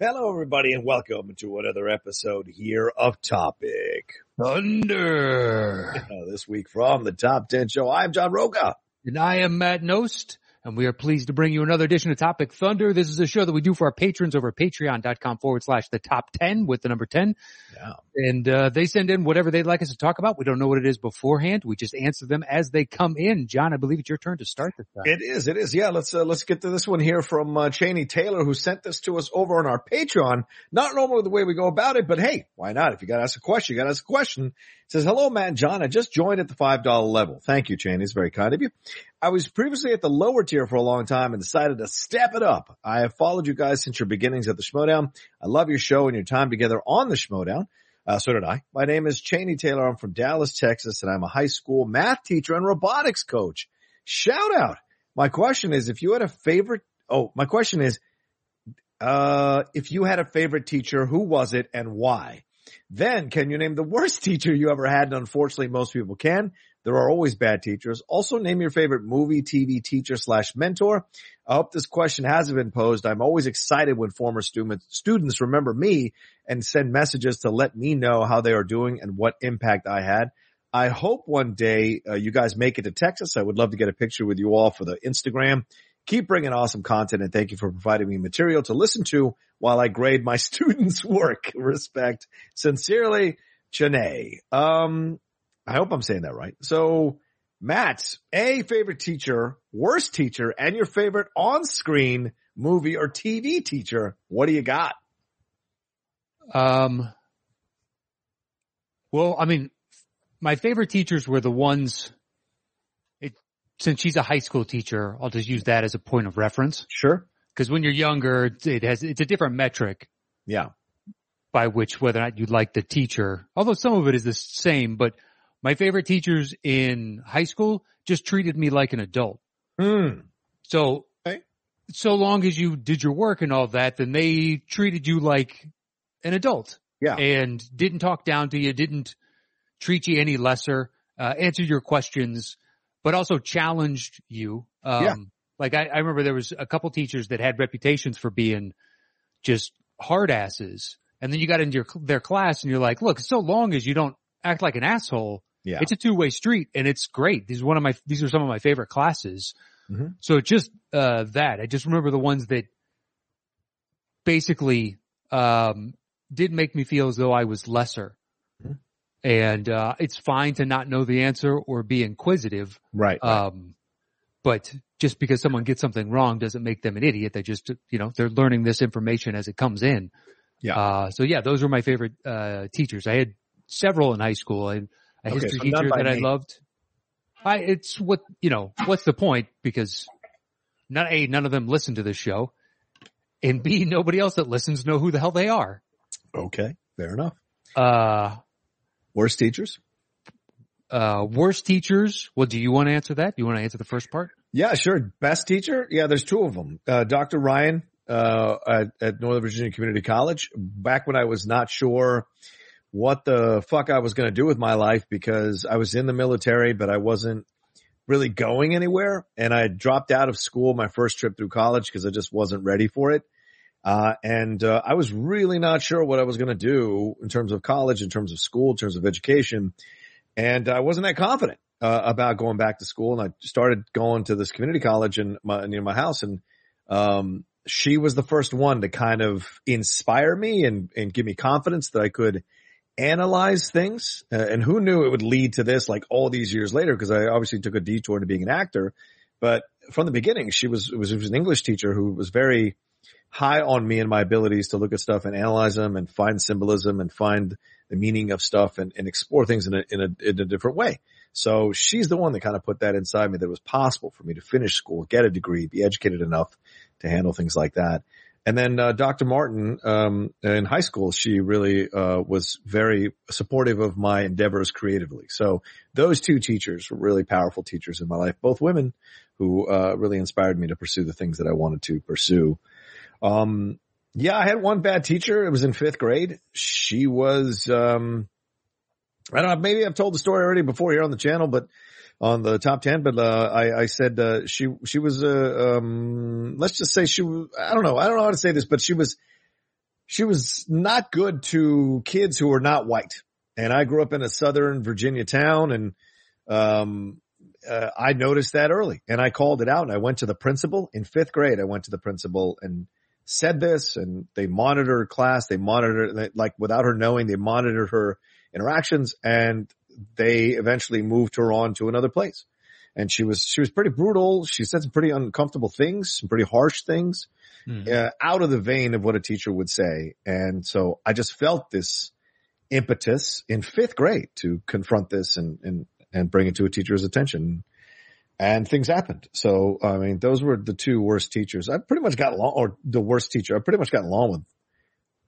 Hello, everybody, and welcome to another episode here of Topic Thunder. This week from the Top 10 Show. I'm John Rocha. And I am Matt Knost, and we are pleased to bring you another edition of Topic Thunder. This is a show that we do for our patrons over at patreon.com forward slash the top 10 with the number 10. Yeah. And, uh, they send in whatever they'd like us to talk about. We don't know what it is beforehand. We just answer them as they come in. John, I believe it's your turn to start this time. It is, it is. Yeah, let's, uh, let's get to this one here from, uh, Cheney Taylor, who sent this to us over on our Patreon. Not normally the way we go about it, but hey, why not? If you gotta ask a question, you gotta ask a question. It says, hello, Matt John. I just joined at the $5 level. Thank you, Cheney. It's very kind of you. I was previously at the lower tier for a long time and decided to step it up. I have followed you guys since your beginnings at the Schmoedown. I love your show and your time together on the Schmoedown. Uh, so did I. My name is Cheney Taylor. I'm from Dallas, Texas, and I'm a high school math teacher and robotics coach. Shout out. My question is, if you had a favorite, oh, my question is, uh, if you had a favorite teacher, who was it and why? Then can you name the worst teacher you ever had? And unfortunately, most people can. There are always bad teachers. Also name your favorite movie, TV teacher slash mentor. I hope this question hasn't been posed. I'm always excited when former students, students remember me and send messages to let me know how they are doing and what impact I had. I hope one day uh, you guys make it to Texas. I would love to get a picture with you all for the Instagram. Keep bringing awesome content and thank you for providing me material to listen to while I grade my students' work. Respect. Sincerely, Chene. Um, I hope I'm saying that right. So, Matt, a favorite teacher, worst teacher, and your favorite on-screen movie or TV teacher. What do you got? Um, well, I mean, my favorite teachers were the ones, it, since she's a high school teacher, I'll just use that as a point of reference. Sure. Cause when you're younger, it has, it's a different metric Yeah. by which whether or not you like the teacher, although some of it is the same, but my favorite teachers in high school just treated me like an adult. Hmm. So, Okay. so long as you did your work and all that, then they treated you like an adult Yeah. and didn't talk down to you, didn't treat you any lesser, uh, answered your questions, but also challenged you. Um, Yeah. like I, I remember there was a couple teachers that had reputations for being just hard asses. And then you got into your, their class and you're like, look, so long as you don't act like an asshole, Yeah. it's a two way street and it's great. These are one of my, these are some of my favorite classes. Mhm. So just, uh, that I just remember the ones that basically, um, did make me feel as though I was lesser. Mhm. And, uh, it's fine to not know the answer or be inquisitive. right. Um, but just because someone gets something wrong doesn't make them an idiot. They just, you know, they're learning this information as it comes in. Yeah. Uh, so yeah, those were my favorite, uh, teachers. I had several in high school. I, a Okay, history teacher that I loved. I, it's what, you know, what's the point? Because not A, none of them listen to this show. And B, nobody else that listens know who the hell they are. okay. Fair enough. Uh, Worst teachers? uh, worst teachers. Well, do you want to answer that? Do you want to answer the first part? Yeah, sure. Best teacher? Yeah, there's two of them. Uh, Dr. Ryan, uh, at, at Northern Virginia Community College. Back when I was not sure what the fuck I was going to do with my life because I was in the military, but I wasn't really going anywhere. And I dropped out of school my first trip through college because I just wasn't ready for it. Uh, and, uh, I was really not sure what I was going to do in terms of college, in terms of school, in terms of education. And I wasn't that confident uh, about going back to school. And I started going to this community college in my, near my house. And, um, she was the first one to kind of inspire me and, and give me confidence that I could analyze things. Uh, and who knew it would lead to this like all these years later? Cause I obviously took a detour into being an actor, but from the beginning, she was, was, was an English teacher who was very high on me and my abilities to look at stuff and analyze them and find symbolism and find the meaning of stuff and, and explore things in a, in a, in a different way. So she's the one that kind of put that inside me that it was possible for me to finish school, get a degree, be educated enough to handle things like that. And then uh, Dr. Martin um, in high school, she really uh, was very supportive of my endeavors creatively. So those two teachers were really powerful teachers in my life, both women who uh, really inspired me to pursue the things that I wanted to pursue. Um, yeah, I had one bad teacher. It was in fifth grade. She was, um, I don't know, maybe I've told the story already before here on the channel, but on the top 10, but, uh, I, I said, uh, she, she was, uh, um, let's just say she I don't know, I don't know how to say this, but she was, she was not good to kids who were not white. And I grew up in a Southern Virginia town and, um, uh, I noticed that early and I called it out and I went to the principal in fifth grade. I went to the principal and said this and they monitored class. They monitored, like without her knowing, they monitored her interactions and they eventually moved her on to another place. And she was, she was pretty brutal. She said some pretty uncomfortable things, some pretty harsh things, Mhm. uh, out of the vein of what a teacher would say. And so I just felt this impetus in fifth grade to confront this and, and, and bring it to a teacher's attention. And things happened. So, I mean, those were the two worst teachers. I pretty much got along, or the worst teacher. I pretty much got along with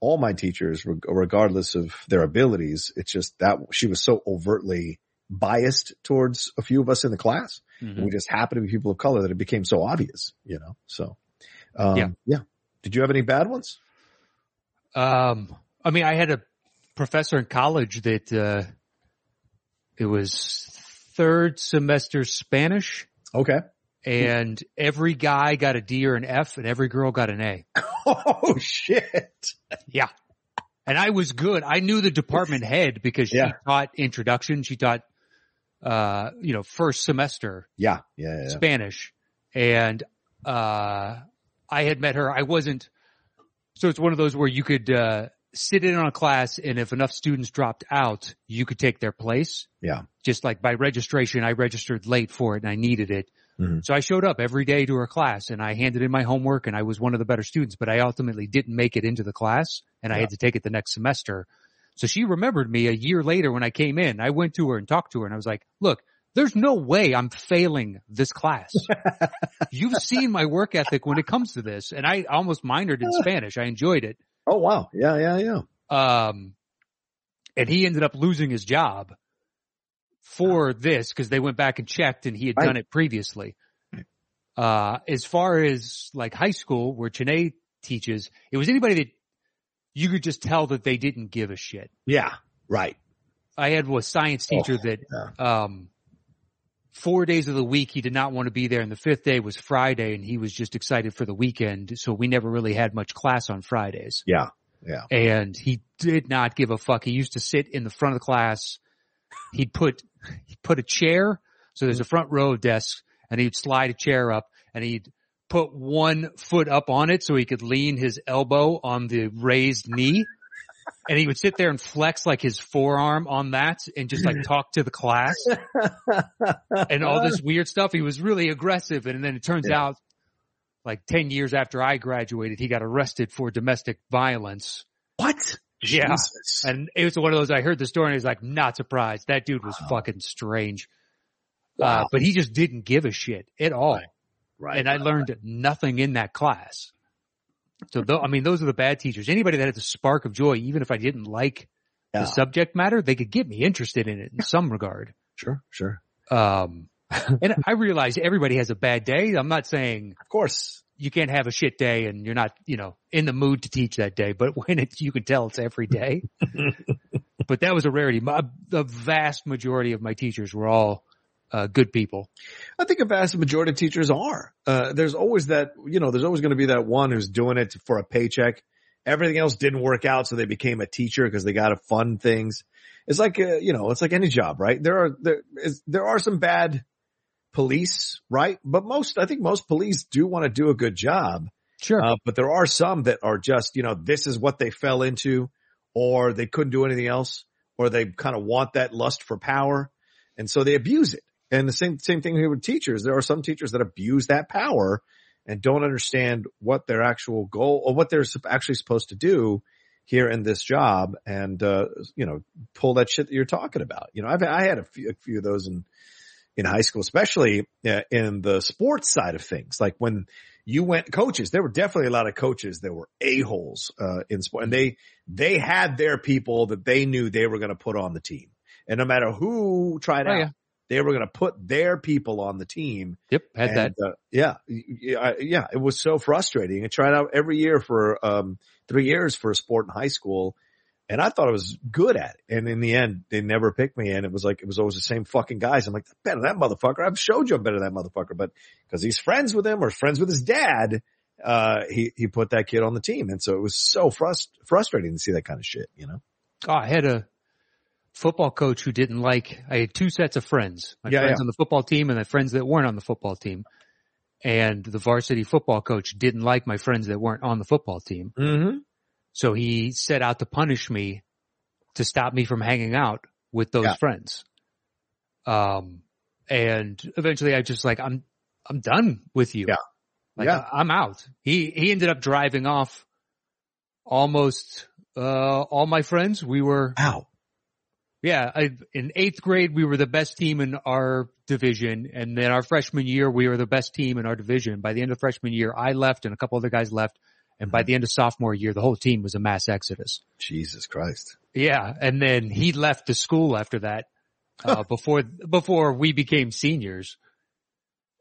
all my teachers, regardless of their abilities. It's just that she was so overtly biased towards a few of us in the class. Mhm. We just happened to be people of color that it became so obvious, you know? So, um, Yeah. yeah. Did you have any bad ones? Um, I mean, I had a professor in college that, uh, it was third semester Spanish Okay. And every guy got a D or an F and every girl got an A. Oh shit. Yeah. And I was good. I knew the department head because she Yeah. taught introduction. She taught, uh, you know, first semester Yeah. Yeah. yeah. Spanish. And, uh, I had met her. I wasn't, so it's one of those where you could, uh, sit in on a class and if enough students dropped out, you could take their place. Yeah. Just like by registration, I registered late for it and I needed it. Mhm. So I showed up every day to her class and I handed in my homework and I was one of the better students, but I ultimately didn't make it into the class and I had to take it the next semester. So she remembered me a year later when I came in. I went to her and talked to her and I was like, look, there's no way I'm failing this class. You've seen my work ethic when it comes to this and I almost minored in Spanish. I enjoyed it. Oh wow. Yeah. Yeah. Yeah. Um, and he ended up losing his job for this because they went back and checked and he had Right. done it previously. Uh, as far as like high school where Chene teaches, it was anybody that you could just tell that they didn't give a shit. Yeah. Right. I had a science teacher Oh, that, um, four days of the week he did not want to be there and the fifth day was Friday and he was just excited for the weekend. So we never really had much class on Fridays Yeah. Yeah. and he did not give a fuck. He used to sit in the front of the class. He'd put, he'd put a chair. So there's a front row of desks and he'd slide a chair up and he'd put one foot up on it so he could lean his elbow on the raised knee. And he would sit there and flex like his forearm on that and just like talk to the class and all this weird stuff. He was really aggressive. And then it turns Yeah. out like 10 years after I graduated, he got arrested for domestic violence. What? Yeah. Jesus. And it was one of those, I heard the story and I was like, not surprised. That dude was Wow. fucking strange. Wow. Uh, but he just didn't give a shit at all. Right. Right. And I learned nothing in that class. So though, I mean, those are the bad teachers. Anybody that had the spark of joy, even if I didn't like Yeah. the subject matter, they could get me interested in it in some regard. Sure. Sure. Um, and I realize everybody has a bad day. I'm not saying Of course. You can't have a shit day and you're not, you know, in the mood to teach that day, but when it's, you can tell it's every day. but that was a rarity. My, the vast majority of my teachers were all uh, good people. I think a vast majority of teachers are. Uh, there's always that, you know, there's always going to be that one who's doing it for a paycheck. Everything else didn't work out, so they became a teacher because they got to fund things. It's like, uh, you know, it's like any job, right? There are, there is, there are some bad police, right? But most, I think most police do want to do a good job. Sure. Uh, but there are some that are just, you know, this is what they fell into or they couldn't do anything else or they kind of want that lust for power. And so they abuse it. And the same, same thing here with teachers. There are some teachers that abuse that power and don't understand what their actual goal or what they're actually supposed to do here in this job and, uh, you know, pull that shit that you're talking about. You know, I've, I had a few, a few of those in, in high school, especially uh, in the sports side of things. Like when you went coaches, there were definitely a lot of coaches that were a-holes, uh, in sport and they, they had their people that they knew they were going to put on the team. And no matter who tried Oh, out, yeah. they were going to put their people on the team. Yep. Had that. Uh, yeah, yeah, yeah. It was so frustrating. I tried out every year for um three years for a sport in high school, and I thought I was good at it. And in the end, they never picked me. And it was like it was always the same fucking guys. I'm like, better than that motherfucker. I've showed you I'm better than that motherfucker, but because he's friends with him or friends with his dad, uh, he he put that kid on the team, and so it was so frust- frustrating to see that kind of shit. You know? Oh, I had a football coach who didn't like, I had two sets of friends, my Yeah, friends yeah. on the football team and the friends that weren't on the football team. And the varsity football coach didn't like my friends that weren't on the football team. Mm-hmm. So he set out to punish me to stop me from hanging out with those Yeah. friends. Um, and eventually I just like, I'm, I'm done with you. Yeah. Like Yeah. I- I'm out. He, he ended up driving off almost, uh, all my friends. We were, out. yeah, I, in eighth grade, we were the best team in our division. And then our freshman year, we were the best team in our division. By the end of freshman year, I left and a couple other guys left. And by the end of sophomore year, the whole team was a mass exodus. Jesus Christ. Yeah. And then he left the school after that, uh, before, before we became seniors.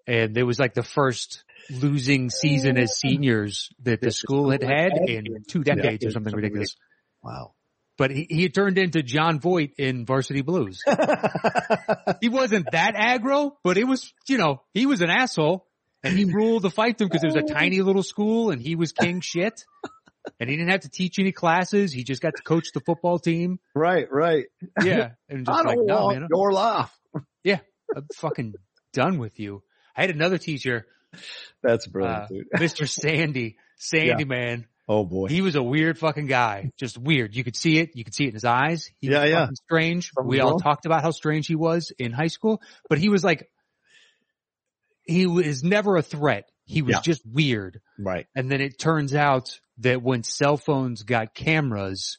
And it was like the first losing season as seniors that the school had had in two decades or something ridiculous. Wow. But he, he turned into Jon Voight in Varsity Blues. he wasn't that aggro, but it was, you know, he was an asshole and he ruled the fight them because it was a tiny little school and he was king shit. And he didn't have to teach any classes. He just got to coach the football team. right, right. Yeah. And just I like, don't no, want man, your laugh. I'm fucking done with you. I had another teacher, That's brilliant, uh, dude. Mr. Sandy, Sandy man. Oh boy. He was a weird fucking guy. Just weird. You could see it. You could see it in his eyes. He Yeah, was yeah. strange. Something's we all wrong. talked about how strange he was in high school, but he was like, he was never a threat. He was Yeah. just weird. right. And then it turns out that when cell phones got cameras,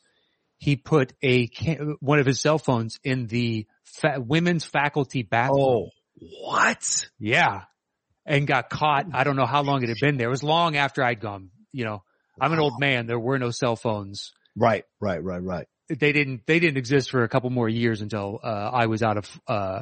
he put a ca- one of his cell phones in the fa- women's faculty bathroom. Oh, what? Yeah. And got caught. I don't know how long it had been there. It was long after I'd gone, you know, I'm an old man. There were no cell phones. Right, right, right, right. They didn't, they didn't exist for a couple more years until, uh, I was out of, uh,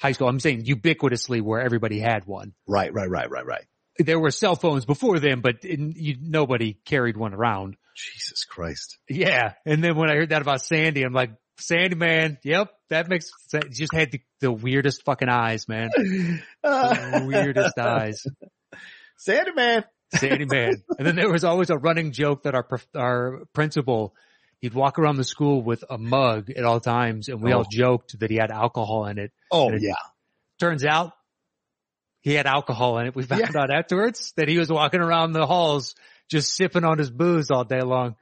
high school. I'm saying ubiquitously where everybody had one. Right, right, right, right, right. There were cell phones before then, but in, you, nobody carried one around. Jesus Christ. Yeah. And then when I heard that about Sandy, I'm like, Sandy man, yep, that makes sense. Just had the, the weirdest fucking eyes, man. The weirdest eyes. Sandy man. Sandy man. And then there was always a running joke that our our principal, he'd walk around the school with a mug at all times, and we all Oh. joked that he had alcohol in it. Oh And- yeah. Turns out he had alcohol in it. We found Yeah. out afterwards that he was walking around the halls just sipping on his booze all day long.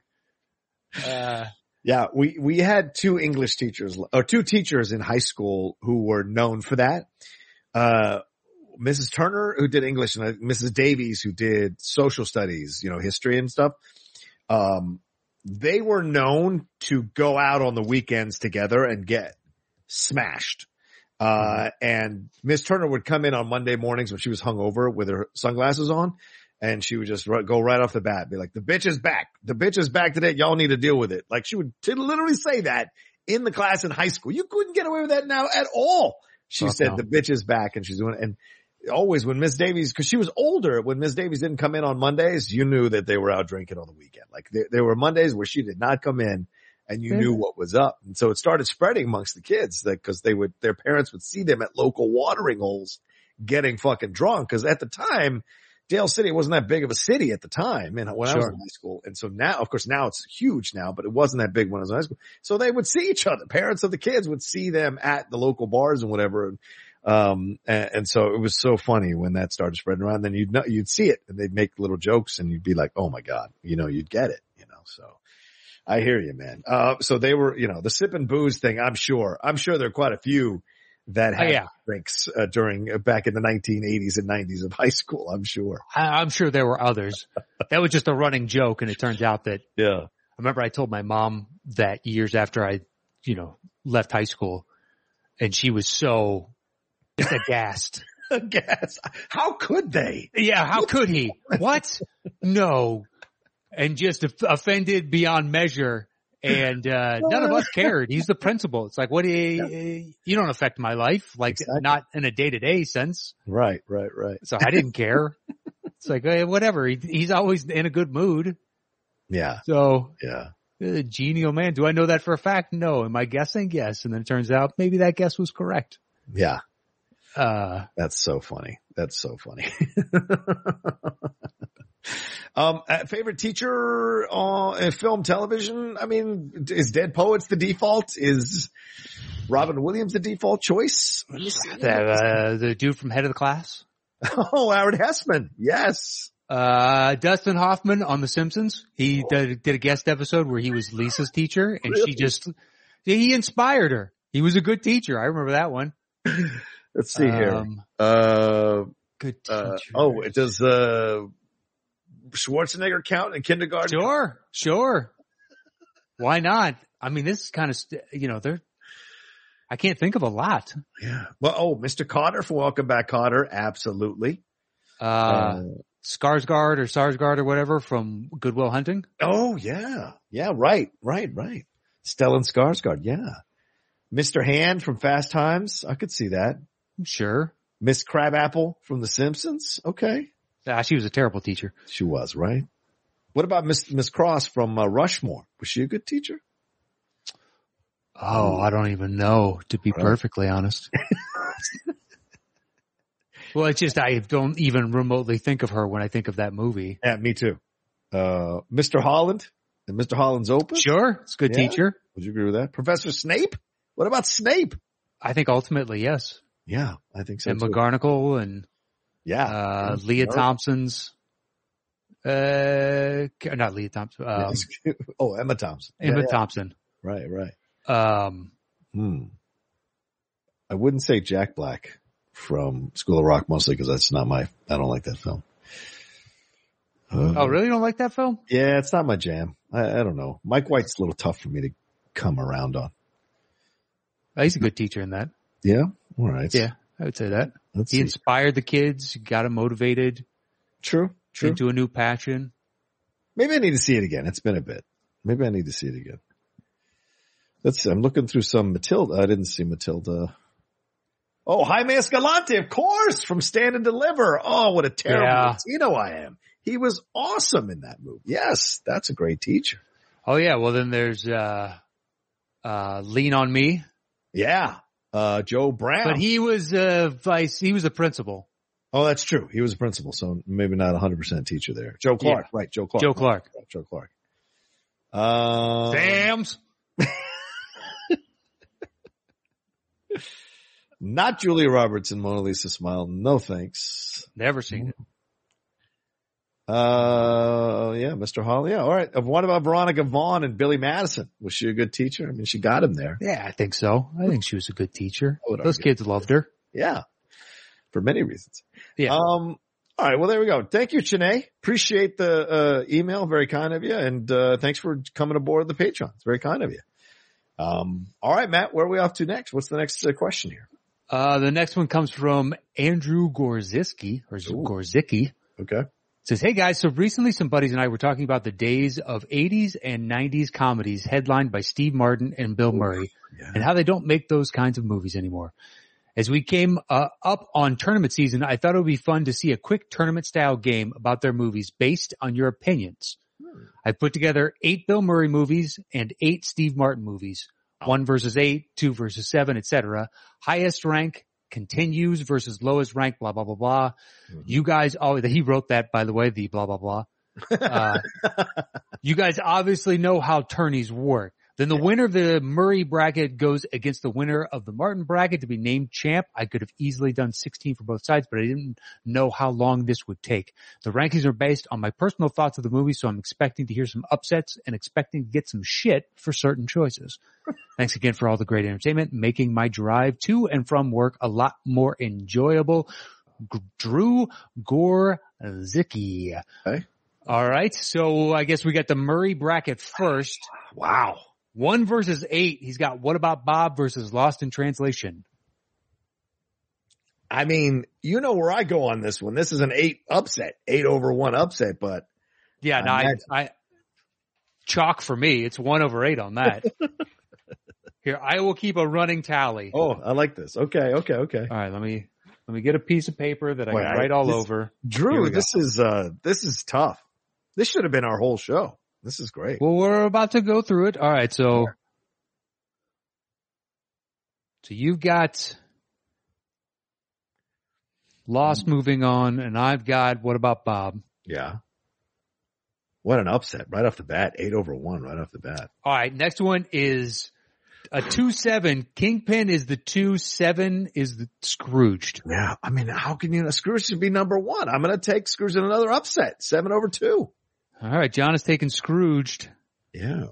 Uh, Yeah, we, we had two English teachers or two teachers in high school who were known for that. Uh, Mrs. Turner who did English and uh, Mrs. Davies who did social studies, you know, history and stuff. Um, they were known to go out on the weekends together and get smashed. Uh, and Miss Turner would come in on Monday mornings when she was hungover with her sunglasses on and she would just go right off the bat, be like, the bitch is back. The bitch is back today. Y'all need to deal with it. Like she would literally say that in the class in high school. You couldn't get away with that now at all. She Fuck said no. the bitch is back and she's doing it. And always when Miss Davies, cause she was older, when Miss Davies didn't come in on Mondays, you knew that they were out drinking on the weekend. Like there, there were Mondays where she did not come in and you Mhm. knew what was up. And so it started spreading amongst the kids that cause they would, their parents would see them at local watering holes getting fucking drunk. Cause at the time, Dale City wasn't that big of a city at the time and when I was in high school. And so now, of course, now it's huge now, but it wasn't that big when I was in high school. So they would see each other. Parents of the kids would see them at the local bars and whatever. And, um, and, and so it was so funny when that started spreading around. Then you'd know, you'd see it and they'd make little jokes and you'd be like, Oh my God, you know, you'd get it, you know, so. I hear you, man. Uh, so they were, you know, the sip and booze thing. I'm sure. I'm sure there are quite a few that Oh, had yeah. drinks uh, during uh, back in the 1980s and 90s of high school. I'm sure. I, I'm sure there were others. that was just a running joke, and it turns out that Yeah. I remember I told my mom that years after I, you know, left high school and she was so just aghast. Gas. How could they? Yeah, how could he? What? No. And just offended beyond measure. And, uh, none of us cared. He's the principal. It's like, what do you, you don't affect my life. Like Exactly. not in a day to day sense. Right, right, right. So I didn't care. it's like, eh, whatever. He, he's always in a good mood. Yeah, So yeah. uh, genial man. Do I know that for a fact? No. Am I guessing? Yes. And then it turns out maybe that guess was correct. Yeah, Uh, that's so funny. That's so funny. um, favorite teacher on uh, film, television? I mean, is Dead Poets the default? Is Robin Williams the default choice? Let that, uh, the dude from head of the class. Oh, Howard Hesseman. Yes. Uh, Dustin Hoffman on The Simpsons. He did, did a guest episode where he was Lisa's teacher and Really? she just, he inspired her. He was a good teacher. I remember that one. Let's see here. Um, Uh, good teacher. uh, oh, it does, uh, Schwarzenegger count in kindergarten? Sure, sure. Why not? I mean, this is kind of, st- you know, they're, I can't think of a lot. Yeah. Well, oh, Mr. Kotter from Welcome Back Kotter. Absolutely. Uh, Skarsgård or Sarsgaard or whatever from Good Will Hunting. Oh yeah. Yeah, right, right, right. Stellan Skarsgård, yeah. Mr. Hand from Fast Times, I could see that. Sure. Miss Krabappel from The Simpsons, okay. Ah, she was a terrible teacher. She was, right? What about Miss Miss Cross from uh, Rushmore? Was she a good teacher? Oh, I don't even know, to be perfectly honest. well, it's just, I don't even remotely think of her when I think of that movie. Yeah, me too. Uh, Mr. Holland and Mr. Holland's Open. Sure. It's a good Yeah. teacher. Would you agree with that? Professor Snape? What about Snape? I think ultimately, yes. Yeah, I think so and too. McGarnacle and, yeah. uh, Lea. Thompson's, uh, not Lea Thompson, um, oh, Emma Thompson. Emma Yeah, yeah. Thompson. Right, right. Um, Hmm. I wouldn't say Jack Black from School of Rock mostly because that's not my, I don't like that film. Uh, oh, really? You don't like that film? Yeah, it's not my jam. I, I don't know. Mike White's a little tough for me to come around on. He's a good teacher in that. Yeah. All right. Yeah, I would say that. Let's He see. inspired the kids, got them motivated True. True. into a new passion. Maybe I need to see it again. It's been a bit. Maybe I need to see it again. Let's see. I'm looking through some Matilda. I didn't see Matilda. Oh, Jaime Escalante, of course, from Stand and Deliver. Oh, what a terrible Yeah. Latino I am. He was awesome in that movie. Yes, that's a great teacher. Oh yeah, well then there's, uh, uh, Lean on Me, Yeah. Uh, Joe Brown. but he was, a vice, he was a principal. oh, that's true. He was a principal, so maybe not a hundred percent teacher there. Joe Clark, right? Joe Clark. Joe Clark. Right, Joe Clark. Um, Sam's. not Julia Roberts and Mona Lisa Smile. No thanks. Never seen it. Uh, yeah, Mr. Hall. Yeah. All right. Uh, What about Veronica Vaughn and Billy Madison? Was she a good teacher? I mean, she got him there. Yeah, I think so. I think she was a good teacher. Those argue. kids loved her. Yeah. For many reasons. Yeah. Um, all right. Well, there we go. Thank you, Chene. Appreciate the, uh, email. Very kind of you. And, uh, thanks for coming aboard the Patreon. It's very kind of you. Um, all right, Matt, where are we off to next? What's the next uh, question here? Uh, the next one comes from Andrew Gorziski or Ooh. Gorzicki. Okay. Says, Hey guys, so recently some buddies and I were talking about the days of 80s and 90s comedies headlined by Steve Martin and Bill Murray Yeah. and how they don't make those kinds of movies anymore. As we came uh, up on tournament season, I thought it would be fun to see a quick tournament style game about their movies based on your opinions. I put together eight Bill Murray movies and eight Steve Martin movies. One versus eight, two versus seven, etc. Highest rank continues versus lowest rank, blah, blah, blah, blah. Mhm. You guys always, he wrote that by the way, the blah, blah, blah. Uh, you guys obviously know how tourneys work. Then the winner of the Murray bracket goes against the winner of the Martin bracket to be named champ. I could have easily done 16 for both sides, but I didn't know how long this would take. The rankings are based on my personal thoughts of the movie, so I'm expecting to hear some upsets and expecting to get some shit for certain choices. Thanks again for all the great entertainment, making my drive to and from work a lot more enjoyable. G- Drew Gorzicki. Okay. All right. So I guess we got the Murray bracket first. Wow. One versus eight. He's got what about Bob versus Lost in Translation? I mean, you know where I go on this one. This is an eight upset, eight over one upset, but Yeah, no, I, Imagine. I chalk for me. It's one over eight on that. Here, I will keep a running tally. oh, I like this. Okay, okay, okay. All right, let me let me get a piece of paper that I can I- write all this- over. Drew, this is uh this is tough. This should have been our whole show. This is great. Well, we're about to go through it. All right, so so you've got Lost moving on, and I've got what about Bob? Yeah. What an upset right off the bat. Eight over one right off the bat. All right, next one is a two seven. Kingpin is the two seven is the Scrooged. Yeah. I mean, how can you, Scrooge should be number one. I'm going to take Scrooge in another upset. Seven over two. All right, John is taking Scrooged. Yeah.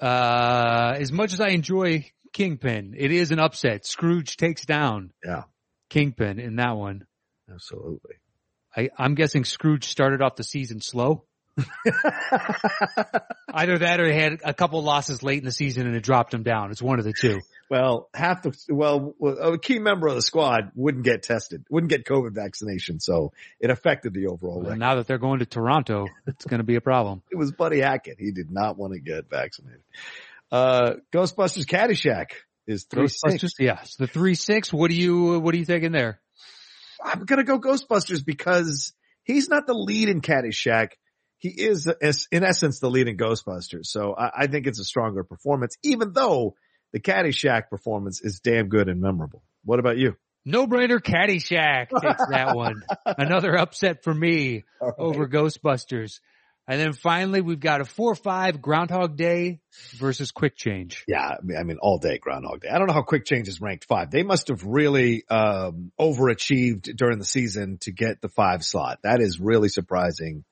Uh, as much as I enjoy Kingpin, it is an upset. Scrooge takes down Yeah. Kingpin in that one. Absolutely. I, I'm guessing Scrooge started off the season slow. Either that or he had a couple losses late in the season and it dropped him down. It's one of the two. well, half the, well, a key member of the squad wouldn't get tested, wouldn't get COVID vaccination. So it affected the overall And now that they're going to Toronto, it's going to be a problem. It was Buddy Hackett. He did not want to get vaccinated. Uh, Ghostbusters Caddyshack is three six. Ghostbusters, yeah. So the three six. What do you what are you taking there? I'm gonna go Ghostbusters because he's not the lead in Caddyshack. He is, in essence, the lead in Ghostbusters. So I, I think it's a stronger performance, even though the Caddyshack performance is damn good and memorable. What about you? No brainer. Caddyshack takes that one. Another upset for me over Ghostbusters. And then finally, we've got a four five Groundhog Day versus Quick Change. Yeah, I mean, I mean, all day Groundhog Day. I don't know how Quick Change is ranked five. They must have really um, overachieved during the season to get the five slot. That is really surprising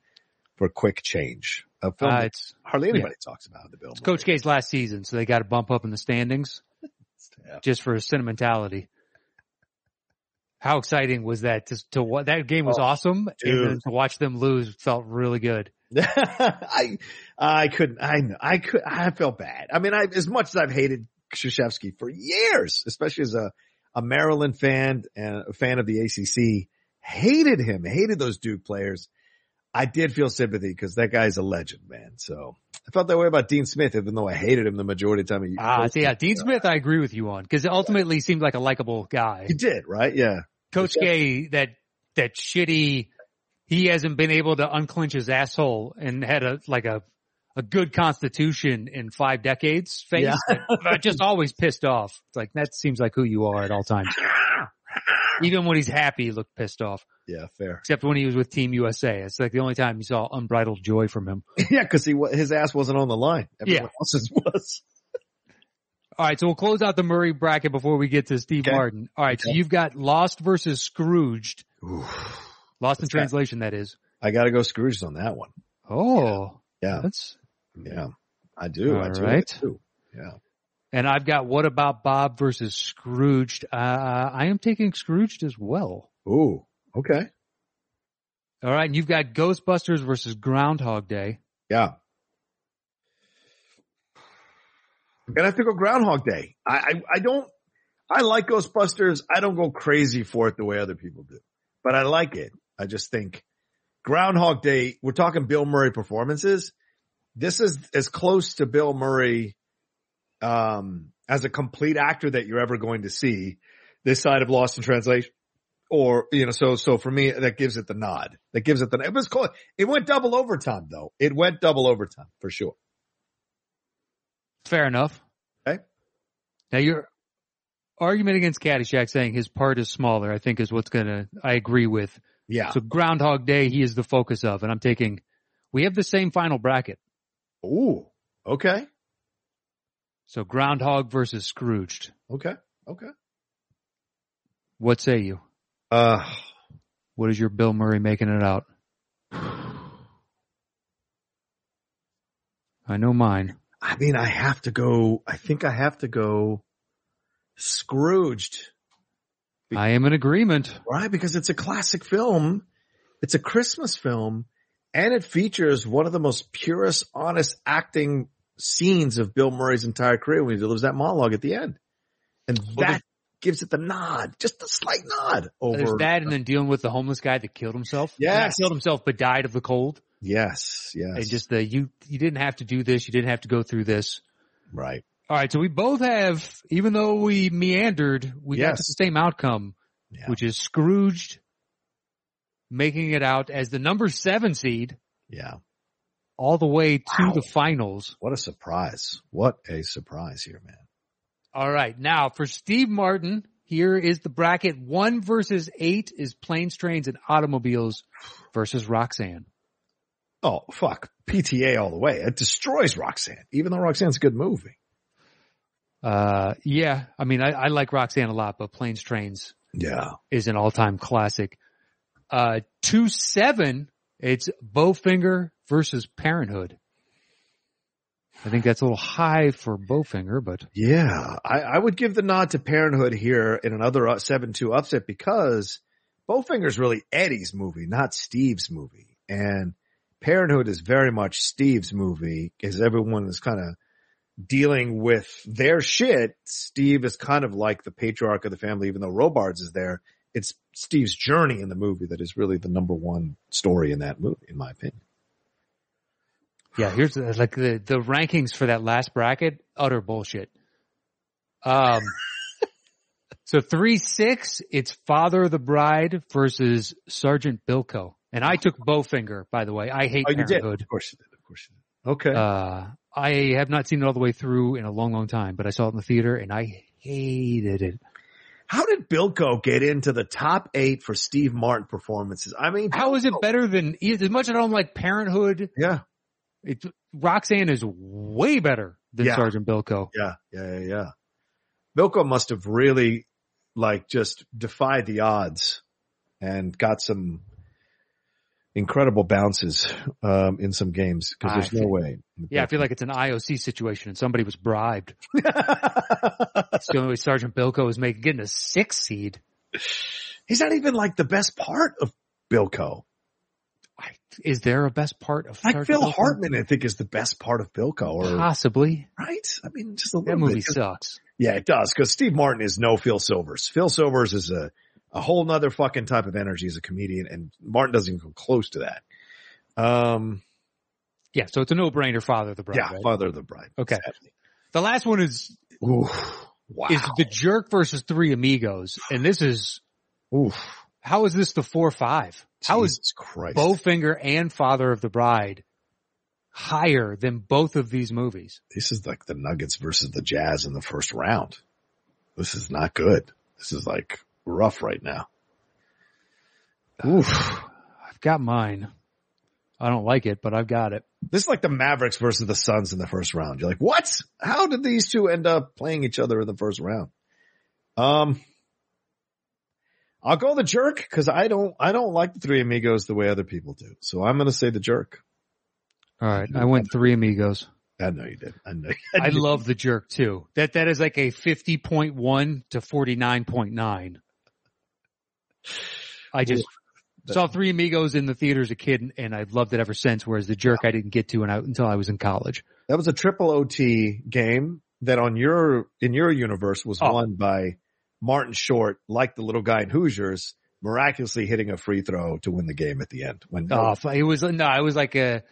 for Quick Change. A film Uh, it's hardly anybody talks about in the Bill. It's Coach K's last season, so they got to bump up in the standings Yeah. just for sentimentality. How exciting was that? To, to what that game was Oh, awesome, dude. and then to watch them lose felt really good. I I couldn't. I I could. I felt bad. I mean, I as much as I've hated Krzyzewski for years, especially as a a Maryland fan and a fan of the ACC, hated him. Hated those Duke players. I did feel sympathy because that guy's a legend, man. So I felt that way about Dean Smith, even though I hated him the majority of the time. Ah, so yeah. Dean Smith, I agree with you on because ultimately he seemed like a likable guy. He did, right? Yeah. Coach K, that that shitty, he hasn't been able to unclench his asshole and had a like a a good constitution in five decades. Face, Yeah. just always pissed off. It's like that seems like who you are at all times. Even when he's happy, he looked pissed off. Yeah, fair. Except when he was with Team USA. It's like the only time you saw unbridled joy from him. yeah, because he his ass wasn't on the line. Everyone Yeah. else's was. All right, so we'll close out the Murray bracket before we get to Steve Okay. Martin. All right, so you've got Lost versus Scrooged. Oof. Lost in What's translation, that is. I got to go Scrooged on that one. Oh, Yeah. that's Yeah, I do. I do. right. I do. Yeah. And I've got what about Bob versus Scrooged? Uh, I am taking Scrooged as well. Ooh. Okay. All right. And you've got Ghostbusters versus Groundhog Day. Yeah. I'm gonna have to go Groundhog Day. I, I I don't. I like Ghostbusters. I don't go crazy for it the way other people do, but I like it. I just think Groundhog Day. We're talking Bill Murray performances. This is as close to Bill Murray um, as a complete actor that you're ever going to see this side of Lost in Translation. Or, you know, so, so for me, that gives it the nod. That gives it the, it was close. It went double overtime though. It went double overtime for sure. Fair enough. Okay. Now your argument against Caddyshack saying his part is smaller, I think is what's gonna, I agree with. Yeah. So Groundhog Day, he is the focus of, and I'm taking, we have the same final bracket. Ooh. Okay. So Groundhog versus Scrooged. Okay. Okay. What say you? Uh, What is your Bill Murray making it out? I know mine. I mean, I have to go, I think I have to go Scrooged. I am in agreement. Right? Because it's a classic film. It's a Christmas film And it features one of the most purest, honest acting scenes of Bill Murray's entire career when he delivers that monologue at the end. And Well, that gives it the nod, just a slight nod over. There's that and then dealing with the homeless guy that killed himself. Yes. Not killed himself, but died of the cold. yes, yes. And just the, you, you didn't have to do this. You didn't have to go through this. right. All right. So we both have, even though we meandered, we got to the same outcome, Yeah. which is Scrooged making it out as the number seven seed yeah. All the way to Wow. the finals. What a surprise. What a surprise here, man. All right. Now for Steve Martin, here is the bracket. One versus eight is planes, trains, and automobiles versus Roxanne. Oh, fuck. PTA all the way. It destroys Roxanne, even though Roxanne's a good movie. Uh, yeah. I mean, I, I like Roxanne a lot, but planes, trains Yeah. is an all-time classic. Uh, two seven, it's Bowfinger versus Parenthood. I think that's a little high for Bowfinger, but Yeah. I, I would give the nod to Parenthood here in another uh, 7-2 upset because Bowfinger's really Eddie's movie, not Steve's movie. And Parenthood is very much Steve's movie because everyone is kind of dealing with their shit. Steve is kind of like the patriarch of the family, even though Robards is there. It's Steve's journey in the movie that is really the number one story in that movie, in my opinion. yeah, here's the, like the, the rankings for that last bracket, utter bullshit. Um, so three, six, it's Father of the Bride versus Sergeant Bilko. And I took Bowfinger, by the way. I hate Oh? Parenthood. Of course you did. Of course you did. Okay. Uh, I have not seen it all the way through in a long, long time, but I saw it in the theater and I hated it. How did Bilko get into the top eight for Steve Martin performances? I mean, How is it oh. better than, as much as I don't like Parenthood, Yeah, it, Roxanne is way better than Yeah. Sergeant Bilko. yeah, yeah, yeah, yeah. Bilko must have really like just defied the odds and got some incredible bounces um, in some games because there's no way. Yeah, I feel like it's an IOC situation and somebody was bribed. It's the only way Sergeant Bilko is making getting a six seed. he's not even like the best part of Bilko. I, is there a best part of Like Sergeant Phil Bilko? Hartman, I think is the best part of Bilko. Or Possibly. right? I mean, just a That little movie bit. sucks. Yeah, it does because Steve Martin is no Phil Silvers. Phil Silvers is a a whole nother fucking type of energy as a comedian, and Martin doesn't even come close to that. Um, Yeah, so it's a no-brainer, Father of the Bride. yeah, right? Father of the Bride. Okay. The last one is Oof, wow. is the Jerk versus Three Amigos, and this is Oof. how is this the four five? How is Jesus Christ? Bowfinger and Father of the Bride higher than both of these movies? This is like the Nuggets versus the Jazz in the first round. This is not good. This is like rough right now. Oof. I've got mine. I don't like it, but I've got it. This is like the Mavericks versus the Suns in the first round. You're like, what? How did these two end up playing each other in the first round? Um, I'll go the jerk because I don't, I don't like the three amigos the way other people do. So I'm going to say the jerk. All right, I went Three Amigos. I know you did. I know. I love the jerk too. That that is like a fifty point one to forty nine point nine. I just saw Three Amigos in the theater as a kid, and I've loved it ever since. Whereas the jerk I didn't get to I, until I was in college. that was a triple OT game that on your, in your universe was Oh. won by Martin Short, like the little guy in Hoosiers, miraculously hitting a free throw to win the game at the end. When Oh, it was no, it was like a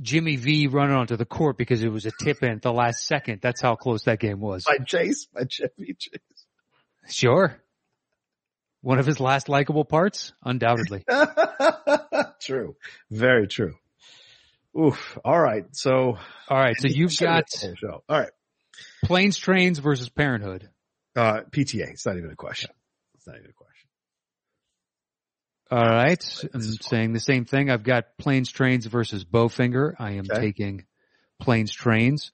Jimmy V running onto the court because it was a tip in at the last second. That's how close that game was. by Chase, by Chevy Chase. Sure. One of his last likable parts, undoubtedly. true. Very true. Oof. All right. So All right, so you've got show. All right. planes, trains versus Parenthood. Uh, PTA. It's not even a question. It's not even a question. All right, I'm This is fun. saying the same thing. I've got planes, trains versus Bowfinger. I am Okay. taking planes, trains.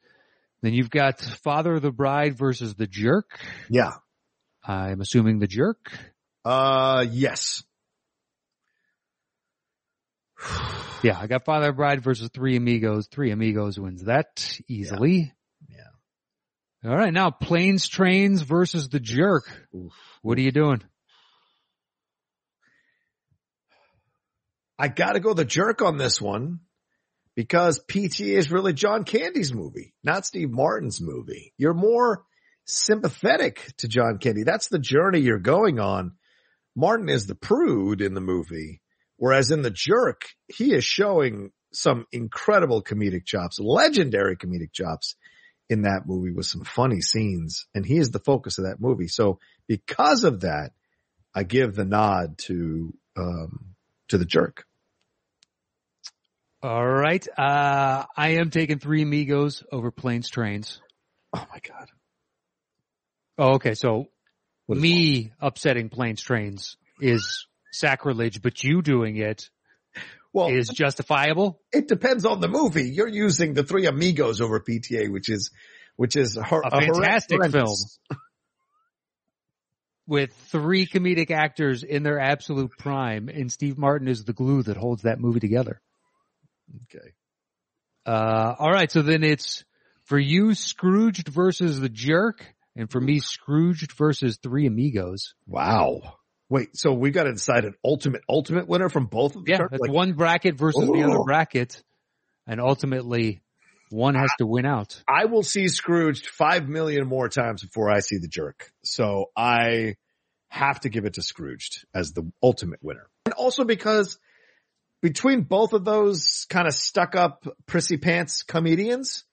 Then you've got Father of the Bride versus the Jerk. Yeah. I'm assuming the Jerk. Uh, yes. Yeah, I got Father Bride versus Three Amigos. Three Amigos wins that easily. Yeah. All right, now planes, trains versus the Jerk. Oof. What are you doing? I gotta go the jerk on this one because PTA is really John Candy's movie, not Steve Martin's movie. You're more sympathetic to John Candy. That's the journey you're going on. Martin is the prude in the movie, whereas in the jerk, he is showing some incredible comedic chops, legendary comedic chops in that movie with some funny scenes. And he is the focus of that movie. So because of that, I give the nod to, um, to the jerk. All right. Uh, I am taking Three Amigos over Planes Trains. Oh my God. Oh, okay. So Me upsetting Planes Trains is sacrilege, but you doing it Well, is justifiable. it depends on the movie. You're using the three amigos over PTA, which is, which is hor- A fantastic horrendous. with three comedic actors in their absolute prime, and Steve Martin is the glue that holds that movie together. Okay. Uh, all right. So then it's for you, Scrooged versus the Jerk, and for me, Scrooged versus Three Amigos. Wow. Wait, so we got to decide an ultimate, ultimate winner from both of the Yeah, that's Like, one bracket versus the other bracket, and ultimately, one has to win out. I will see Scrooged five million more times before I see the jerk. So I have to give it to Scrooged as the ultimate winner. And also because between both of those kind of stuck up prissy pants comedians,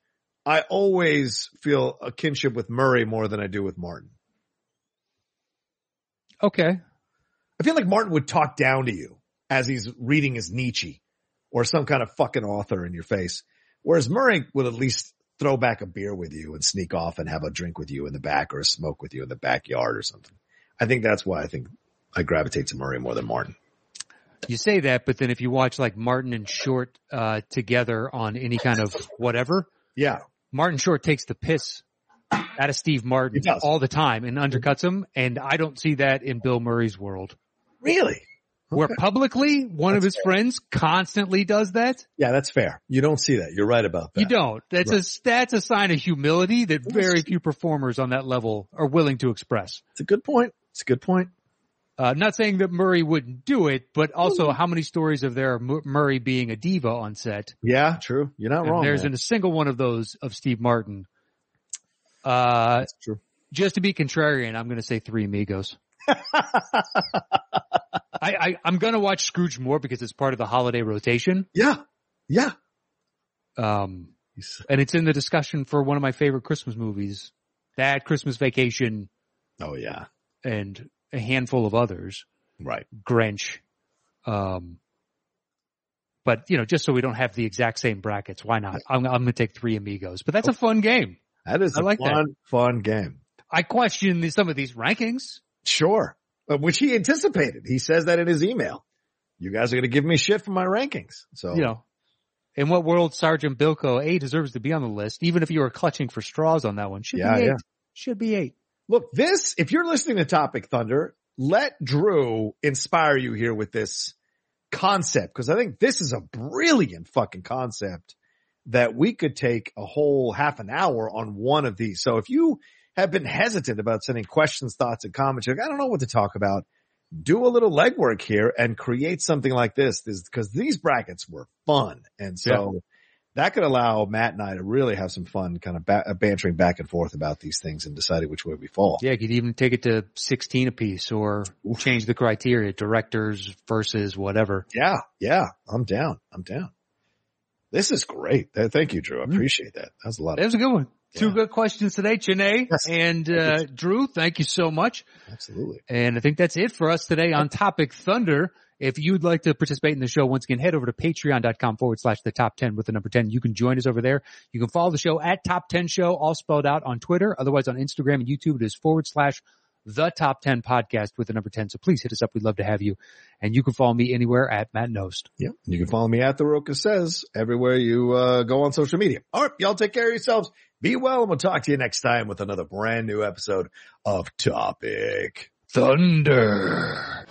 I always feel a kinship with Murray more than I do with Martin. Okay. I feel like Martin would talk down to you as he's reading his Nietzsche or some kind of fucking author in your face. Whereas Murray would at least throw back a beer with you and sneak off and have a drink with you in the back or a smoke with you in the backyard or something. I think that's why I think I gravitate to Murray more than Martin. You say that, but then if you watch like Martin and Short, uh, together on any kind of whatever, Yeah. Martin Short takes the piss out of Steve Martin all the time and undercuts him. And I don't see that in Bill Murray's world Really? where Okay. publicly one of That's his friends constantly does that. Yeah, that's fair. You don't see that. You're right about that. You don't. That's a, that's a sign of humility that very few performers on that level are willing to express. It's a good point. It's a good point. Uh, not saying that Murray wouldn't do it, but also how many stories of there Murray being a diva on set? Yeah, true. You're not And wrong. there's man. in a single one of those of Steve Martin. Uh, That's true. just to be contrarian, I'm going to say Three Amigos. I, I I'm going to watch Scrooge more because it's part of the holiday rotation. Yeah. Yeah. Um, and it's in the discussion for one of my favorite Christmas movies, that Christmas Vacation, Oh yeah. and a handful of others, Right. Grinch. Um, but you know, just so we don't have the exact same brackets, why not? I'm, I'm going to take Three Amigos, but that's a fun game. That is I a like that. fun, fun game. I question the- some of these rankings. Sure. Uh, Which he anticipated. He says that in his email. You guys are going to give me shit for my rankings. So, You know, in what world Sergeant Bilko A deserves to be on the list, even if you were clutching for straws on that one. Should Yeah, be eight. yeah. Should be eight. Look, this, if you're listening to Topic Thunder, let Drew inspire you here with this concept. Cause I think this is a brilliant fucking concept that we could take a whole half an hour on one of these. So if you have been hesitant about sending questions, thoughts and comments, like, I don't know what to talk about. Do a little legwork here and create something like this. This, cause these brackets were fun. And so that could allow Matt and I to really have some fun kind of ba- bantering back and forth about these things and deciding which way we fall. Yeah, you could even take it to 16 apiece or change the criteria, directors versus whatever. Yeah, yeah, I'm down. I'm down. This is great. Thank you, Drew. I appreciate that. That was a lot That was a good one. Two good questions today, Chene Yes. and uh, Drew. Thank you so much. absolutely. And I think that's it for us today on Topic Thunder. If you'd like to participate in the show, once again, head over to patreon.com forward slash the top 10 with the number 10. You can join us over there. You can follow the show at top 10 show, all spelled out on Twitter. Otherwise on Instagram and YouTube, it is forward slash the top 10 podcast with the number 10. So please hit us up. We'd love to have you. And you can follow me anywhere at Matt Knost. Yeah. You can follow me at the Rocha says everywhere you uh, go on social media. All right. Y'all take care of yourselves. Be well. And we'll talk to you next time with another brand new episode of Topic. Thunder.